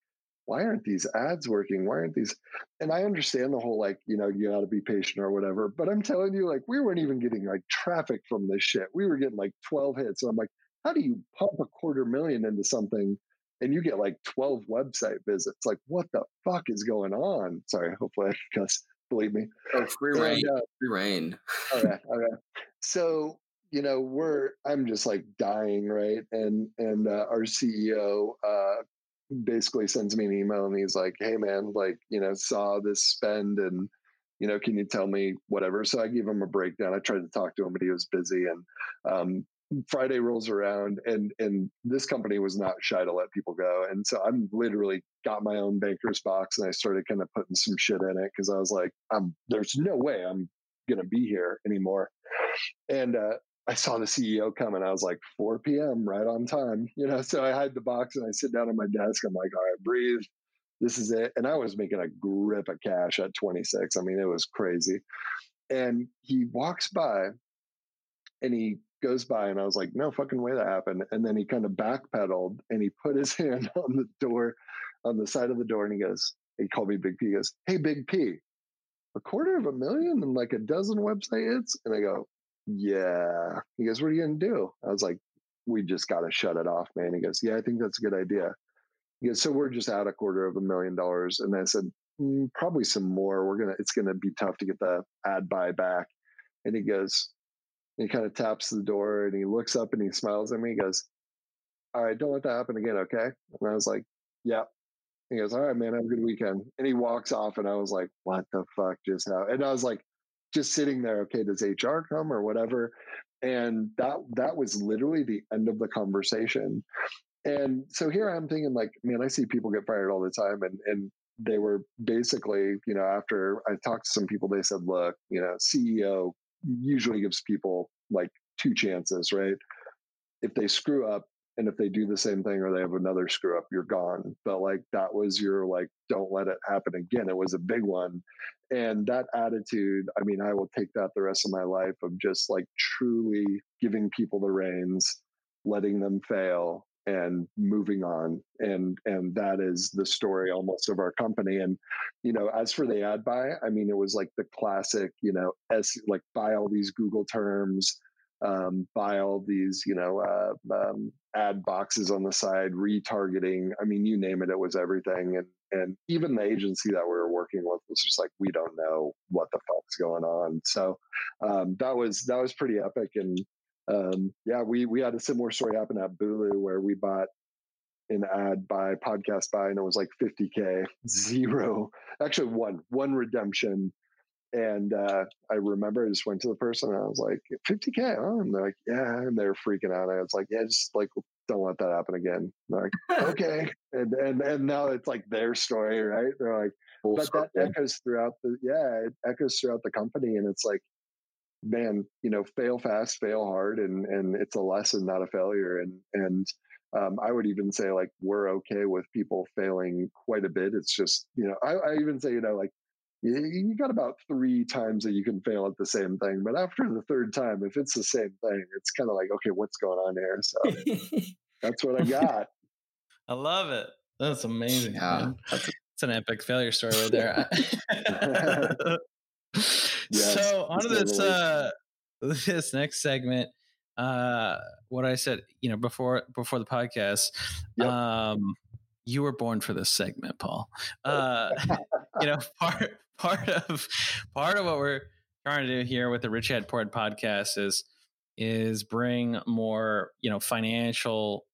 why aren't these ads working? Why aren't these? And I understand the whole like, you know, you got to be patient or whatever. But I'm telling you, like, we weren't even getting like traffic from this shit. We were getting like 12 hits. So I'm like, how do you pump a quarter million into something and you get like 12 website visits? Like, what the fuck is going on? Sorry, hopefully I can cuss. Believe me. Oh, free rein. uh, free rein. okay. Okay. So you know we're i'm just like dying right? And and uh, our ceo uh basically sends me an email and he's like hey man like you know saw this spend and you know can you tell me whatever? So i give him a breakdown. I tried to talk to him but he was busy and um friday rolls around and and this company was not shy to let people go. And so i'm literally got my own banker's box and i started kind of putting some shit in it because i was like i'm there's no way i'm gonna be here anymore. And uh, I saw the CEO come and I was like 4 p.m. right on time, you know. So I hide the box and I sit down at my desk. I'm like, all right, breathe. This is it. And I was making a grip of cash at 26. I mean, it was crazy. And he walks by and he goes by and I was like, no fucking way that happened. And then he kind of backpedaled and he put his hand on the door, on the side of the door, and he goes, he called me Big P. He goes, Hey, Big P, a quarter of a million and like a dozen website hits. And I go, yeah. He goes, what are you going to do? I was like, we just got to shut it off, man. He goes, yeah, I think that's a good idea. He goes, so we're just out a quarter of a million dollars. And I said, mm, probably some more. We're going to, it's going to be tough to get the ad buy back. And he goes, he kind of taps the door and he looks up and he smiles at me. He goes, all right, don't let that happen again. Okay. And I was like, yeah. He goes, all right, man, have a good weekend. And he walks off and I was like, what the fuck just happened? And I was like, just sitting there okay does hr come or whatever? And that that was literally the end of the conversation. And so here i'm thinking like man i see people get fired all the time and and they were basically you know after i talked to some people they said look you know ceo usually gives people like two chances right? If they screw up and if they do the same thing or they have another screw up you're gone. But like that was your like don't let it happen again it was a big one. And that attitude i mean i will take that the rest of my life of just like truly giving people the reins letting them fail and moving on. And and that is the story almost of our company. And you know as for the ad buy i mean it was like the classic you know as like buy all these google terms um, buy all these, you know, uh, um, ad boxes on the side, retargeting. I mean, you name it, it was everything. And and even the agency that we were working with was just like, we don't know what the fuck's going on. So um, that was that was pretty epic. And um, yeah, we we had a similar story happen at Bulu where we bought an ad by podcast buy and it was like 50k zero actually one one redemption and uh, I remember I just went to the person and I was like, 50K. Oh, and they're like, yeah. And they're freaking out. And I was like, yeah, just like, don't let that happen again. Like, okay. And, and, and now it's like their story, right? They're like, Full but that echoes throughout the, yeah, it echoes throughout the company. And it's like, man, you know, fail fast, fail hard, and and it's a lesson, not a failure. And and um, I would even say like we're okay with people failing quite a bit. It's just you know, I, I even say you know like you got about three times that you can fail at the same thing. But after the third time, if it's the same thing, it's kind of like, okay, what's going on here? So that's what I got. I love it. That's amazing. Yeah, that's, it's an epic failure story right there. yes, so on to this uh, this next segment. Uh, what I said, you know, before before the podcast, yep. um, you were born for this segment, Paul. Uh, you know, part part of part of what we're trying to do here with the Rich Head Dad podcast is is bring more, you know, financial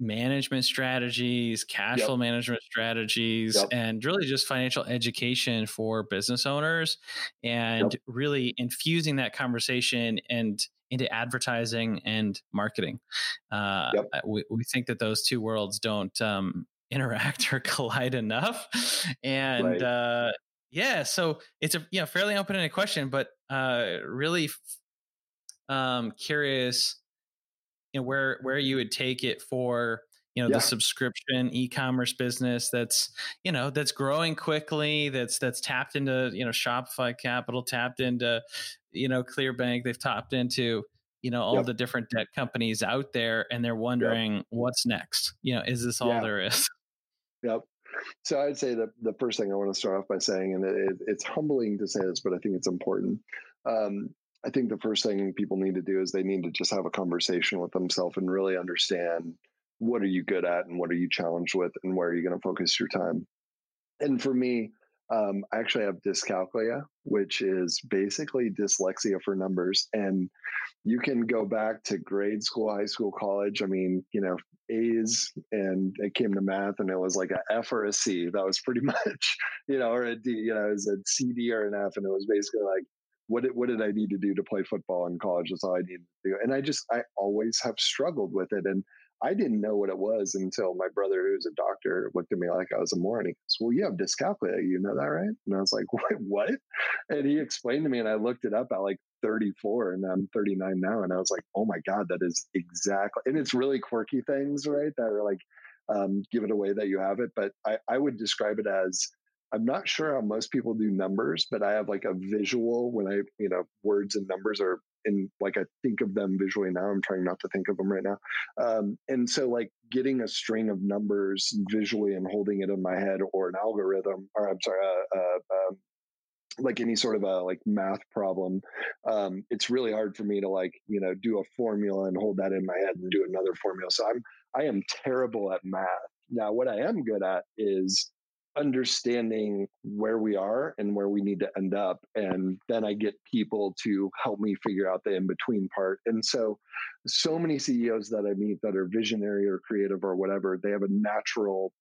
management strategies, cash yep. flow management strategies, yep. and really just financial education for business owners and yep. really infusing that conversation and into advertising and marketing. Uh, we, we think that those two worlds don't um, interact or collide enough. And right. uh, yeah, so it's a you know fairly open ended question, but uh, really um, curious, you know, where where you would take it for you know yeah. the subscription e-commerce business that's you know that's growing quickly that's that's tapped into you know shopify capital tapped into you know Clearbanc they've tapped into you know all yep. the different debt companies out there and they're wondering yep. what's next you know is this all yeah. there is yep so I'd say that the first thing I want to start off by saying, and it, it's humbling to say this, but I think it's important. Um, I think the first thing people need to do is they need to just have a conversation with themselves and really understand what are you good at and what are you challenged with and where are you going to focus your time. And for me, um, I actually have dyscalculia, which is basically dyslexia for numbers. And you can go back to grade school, high school, college. I mean, you know, A's and it came to math and it was like a F or a C. That was pretty much, you know, or a D, you know, it was a C, D, or an F. And it was basically like, what did, what did I need to do to play football in college? That's all I needed to do. And I just, I always have struggled with it. And I didn't know what it was until my brother, who's a doctor, looked at me like I was a moron. He goes, Well, you have dyscalculia. You know that, right? And I was like, What? what? And he explained to me, and I looked it up at like 34, and I'm 39 now. And I was like, Oh my God, that is exactly. And it's really quirky things, right? That are like, um, give it away that you have it. But I, I would describe it as I'm not sure how most people do numbers, but I have like a visual when I, you know, words and numbers are in like I think of them visually now. I'm trying not to think of them right now. Um, and so like getting a string of numbers visually and holding it in my head or an algorithm, or I'm sorry, uh, uh, um, like any sort of a like math problem um, it's really hard for me to like you know do a formula and hold that in my head and do another formula so i'm i am terrible at math now what i am good at is understanding where we are and where we need to end up. And then I get people to help me figure out the in between part. And so, so many CEOs that I meet that are visionary or creative or whatever, they have a natural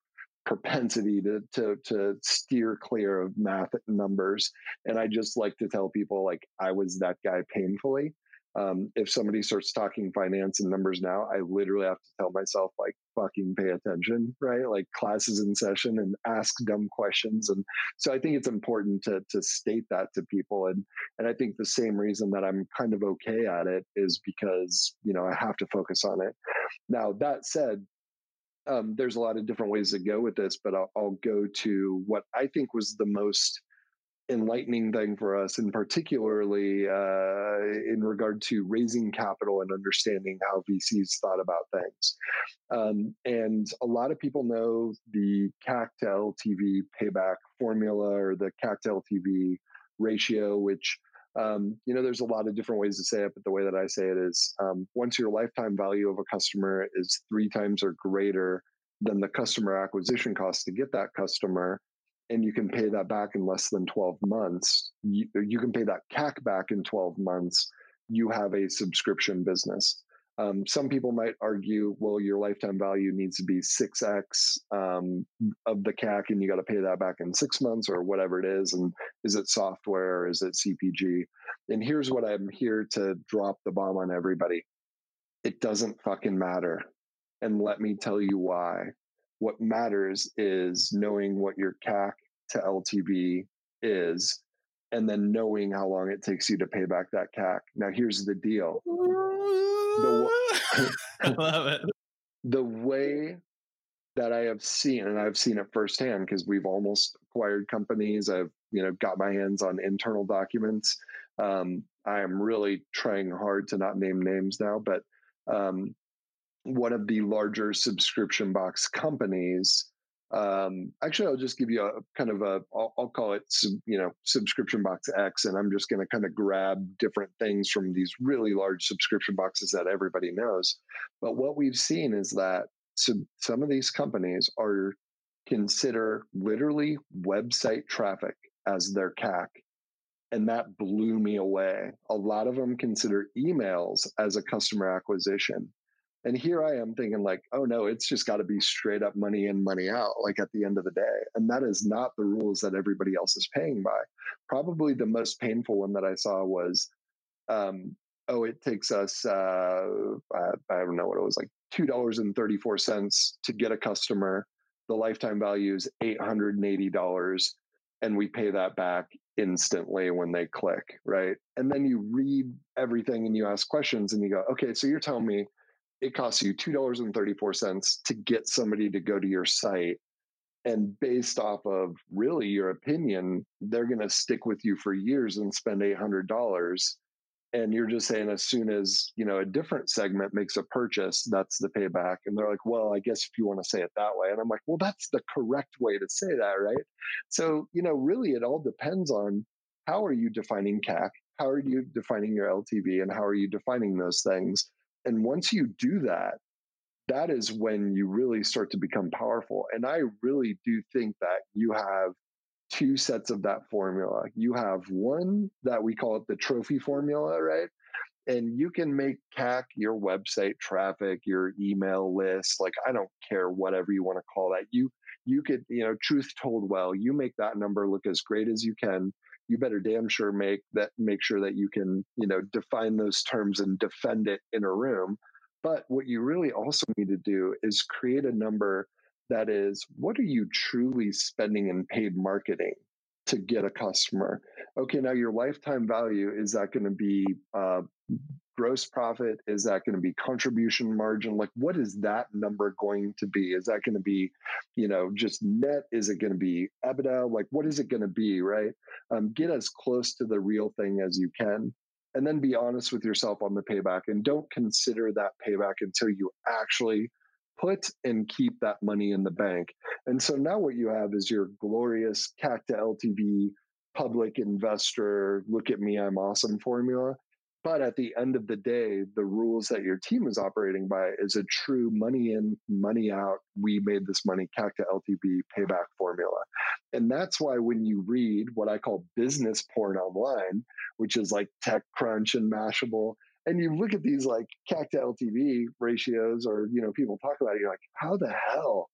propensity to to to steer clear of math and numbers and i just like to tell people like i was that guy painfully um, if somebody starts talking finance and numbers now, I literally have to tell myself, like, fucking pay attention, right? Like classes in session and ask dumb questions. And so I think it's important to to state that to people. And and I think the same reason that I'm kind of okay at it is because, you know, I have to focus on it. Now, that said, um, there's a lot of different ways to go with this, but I'll, I'll go to what I think was the most enlightening thing for us, and particularly uh, in regard to raising capital and understanding how VCs thought about things. Um, and a lot of people know the CAC to LTV payback formula or the CAC to LTV ratio, which um, you know, there's a lot of different ways to say it, but the way that I say it is um, once your lifetime value of a customer is three times or greater than the customer acquisition cost to get that customer, and you can pay that back in less than 12 months, you, you can pay that CAC back in 12 months, you have a subscription business. Um, some people might argue, well, your lifetime value needs to be 6x um, of the CAC and you got to pay that back in six months or whatever it is. And is it software? Is it CPG? And here's what I'm here to drop the bomb on everybody it doesn't fucking matter. And let me tell you why. What matters is knowing what your CAC to LTV is and then knowing how long it takes you to pay back that CAC. Now, here's the deal. The, I love it. The way that I have seen, and I've seen it firsthand because we've almost acquired companies. I've you know got my hands on internal documents. Um, I am really trying hard to not name names now, but um, one of the larger subscription box companies um, actually i'll just give you a kind of a i'll, I'll call it you know subscription box x and i'm just going to kind of grab different things from these really large subscription boxes that everybody knows. But what we've seen is that some, some of these companies are consider literally website traffic as their cac and that blew me away. A lot of them consider emails as a customer acquisition and here I am thinking, like, oh no, it's just got to be straight up money in, money out, like at the end of the day. And that is not the rules that everybody else is paying by. Probably the most painful one that I saw was, um, oh, it takes us, uh, I, I don't know what it was, like $2.34 to get a customer. The lifetime value is $880 and we pay that back instantly when they click, right? And then you read everything and you ask questions and you go, okay, so you're telling me it costs you $2.34 to get somebody to go to your site and based off of really your opinion they're going to stick with you for years and spend $800 and you're just saying as soon as you know a different segment makes a purchase that's the payback and they're like well i guess if you want to say it that way and i'm like well that's the correct way to say that right? So you know really it all depends on how are you defining cac how are you defining your ltv and how are you defining those things and once you do that, that is when you really start to become powerful. And I really do think that you have two sets of that formula. You have one that we call it the trophy formula, right? And you can make CAC your website traffic, your email list, like I don't care whatever you want to call that. You you could, you know, truth told well, you make that number look as great as you can you better damn sure make that make sure that you can you know define those terms and defend it in a room. But what you really also need to do is create a number that is what are you truly spending in paid marketing to get a customer? Okay now your lifetime value is that going to be uh, gross profit? Is that going to be contribution margin? Like, what is that number going to be? Is that going to be, you know, just net? Is it going to be EBITDA? Like, what is it going to be? Right? Um, get as close to the real thing as you can. And then be honest with yourself on the payback and don't consider that payback until you actually put and keep that money in the bank. And so now what you have is your glorious CAC to LTV public investor, look at me, I'm awesome formula. But at the end of the day, the rules that your team is operating by is a true money in, money out. We made this money, CAC to LTV payback formula. And that's why when you read what I call business porn online, which is like TechCrunch and Mashable, and you look at these like CAC to LTV ratios, or you know, people talk about it, you're like, how the hell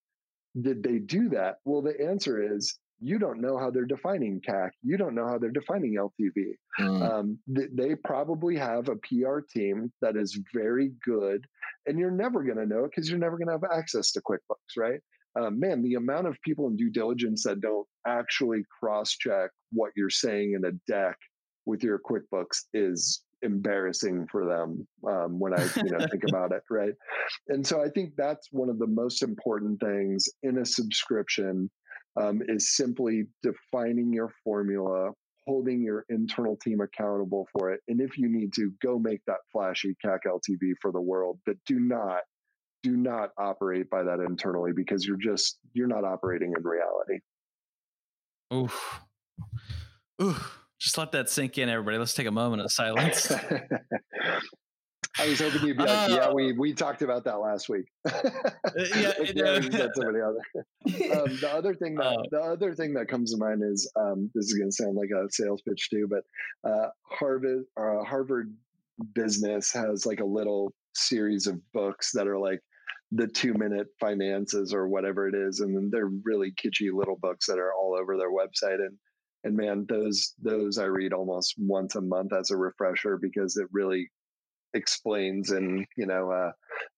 did they do that? Well, the answer is you don't know how they're defining CAC. You don't know how they're defining LTV. Mm. Um, th- they probably have a PR team that is very good, and you're never going to know it because you're never going to have access to QuickBooks, right? Um, man, the amount of people in due diligence that don't actually cross check what you're saying in a deck with your QuickBooks is embarrassing for them um, when I you know think about it, right? And so I think that's one of the most important things in a subscription um, is simply defining your formula, holding your internal team accountable for it. And if you need to, go make that flashy CAC LTV for the world, but do not do not operate by that internally because you're just you're not operating in reality. Oof. Oof. Just let that sink in, everybody. Let's take a moment of silence. I was hoping you'd be like, uh, yeah, we we talked about that last week. Uh, yeah, yeah, somebody other. Um, the other thing that uh, the other thing that comes to mind is um, this is going to sound like a sales pitch too, but uh, Harvard uh, Harvard Business has like a little series of books that are like the two minute finances or whatever it is, and then they're really kitschy little books that are all over their website and and man those those i read almost once a month as a refresher because it really explains and you know uh,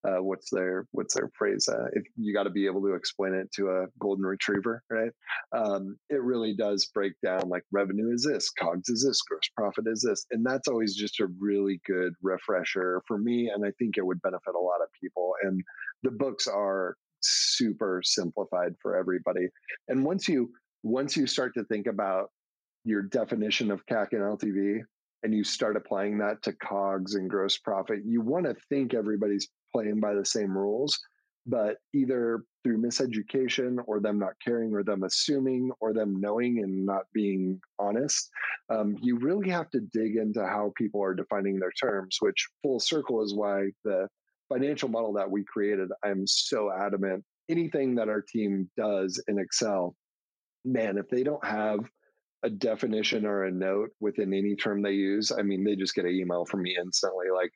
uh, what's their what's their phrase? Uh, if you got to be able to explain it to a golden retriever, right? Um, it really does break down like revenue is this, cogs is this, gross profit is this, and that's always just a really good refresher for me, and I think it would benefit a lot of people. And the books are super simplified for everybody. And once you once you start to think about your definition of CAC and LTV, and you start applying that to cogs and gross profit, you want to think everybody's playing by the same rules, but either through miseducation or them not caring or them assuming or them knowing and not being honest, um, you really have to dig into how people are defining their terms, which full circle is why the financial model that we created, I'm so adamant. Anything that our team does in Excel, man, if they don't have a definition or a note within any term they use, I mean, they just get an email from me instantly like,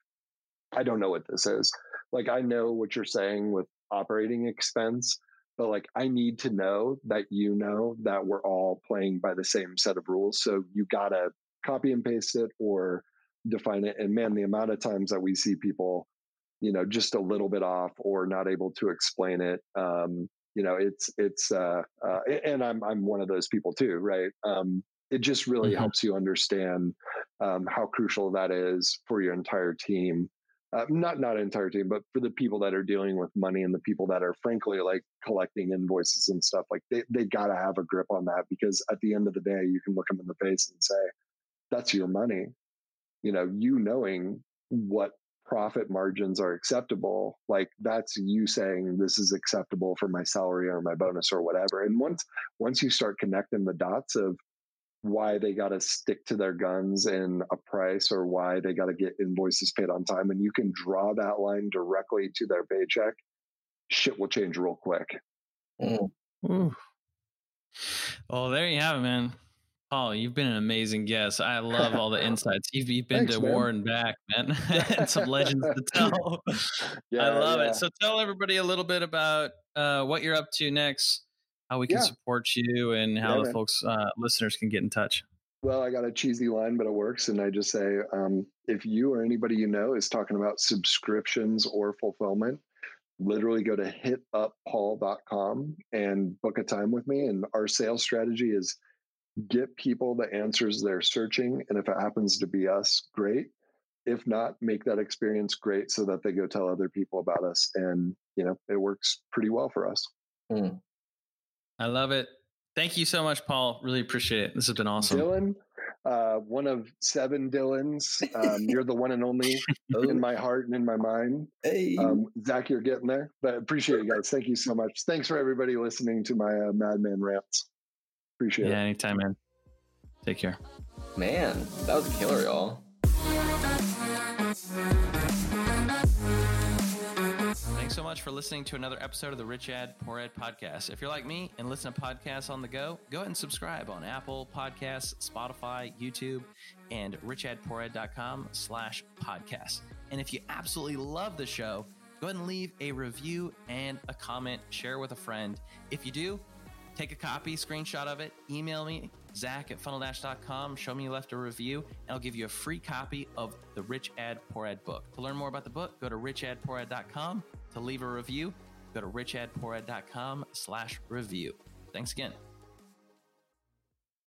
I don't know what this is like I know what you're saying with operating expense, but like I need to know that you know that we're all playing by the same set of rules. So you gotta copy and paste it or define it. And man, the amount of times that we see people, you know, just a little bit off or not able to explain it. Um, you know, it's it's uh, uh and I'm I'm one of those people too, right? Um, it just really mm-hmm. helps you understand um, how crucial that is for your entire team uh, not not entire team, but for the people that are dealing with money and the people that are frankly like collecting invoices and stuff, like they they got to have a grip on that because at the end of the day, you can look them in the face and say, "That's your money." You know, you knowing what profit margins are acceptable, like that's you saying this is acceptable for my salary or my bonus or whatever. And once once you start connecting the dots of why they got to stick to their guns in a price or why they got to get invoices paid on time. And you can draw that line directly to their paycheck. Shit will change real quick. Mm. Well, there you have it, man. Paul, you've been an amazing guest. I love all the insights. You've, you've been Thanks, to man. war and back, man, and some legends to tell. Yeah, I love yeah. it. So tell everybody a little bit about uh, what you're up to next how we can yeah. support you and how the man. folks uh, listeners can get in touch well i got a cheesy line but it works and i just say um, if you or anybody you know is talking about subscriptions or fulfillment literally go to hituppaul.com and book a time with me and our sales strategy is get people the answers they're searching and if it happens to be us great if not make that experience great so that they go tell other people about us and you know it works pretty well for us mm. I love it. Thank you so much, Paul. Really appreciate it. This has been awesome. Dylan, uh, one of seven Dylans. Um, you're the one and only in my heart and in my mind. Hey. Um, Zach, you're getting there. But appreciate you guys. Thank you so much. Thanks for everybody listening to my uh, Madman rants. Appreciate yeah, it. Yeah, anytime, man. Take care. Man, that was a killer, y'all. Thanks so much for listening to another episode of the Rich Ad Poor Ed podcast. If you're like me and listen to podcasts on the go, go ahead and subscribe on Apple Podcasts, Spotify, YouTube, and richadpoored.com slash podcast. And if you absolutely love the show, go ahead and leave a review and a comment, share with a friend. If you do, take a copy, screenshot of it, email me, Zach at funneldash.com. Show me you left a review, and I'll give you a free copy of the Rich Ad Poor Ed book. To learn more about the book, go to richadpoored.com. To leave a review, go to richadpoored.com slash review. Thanks again.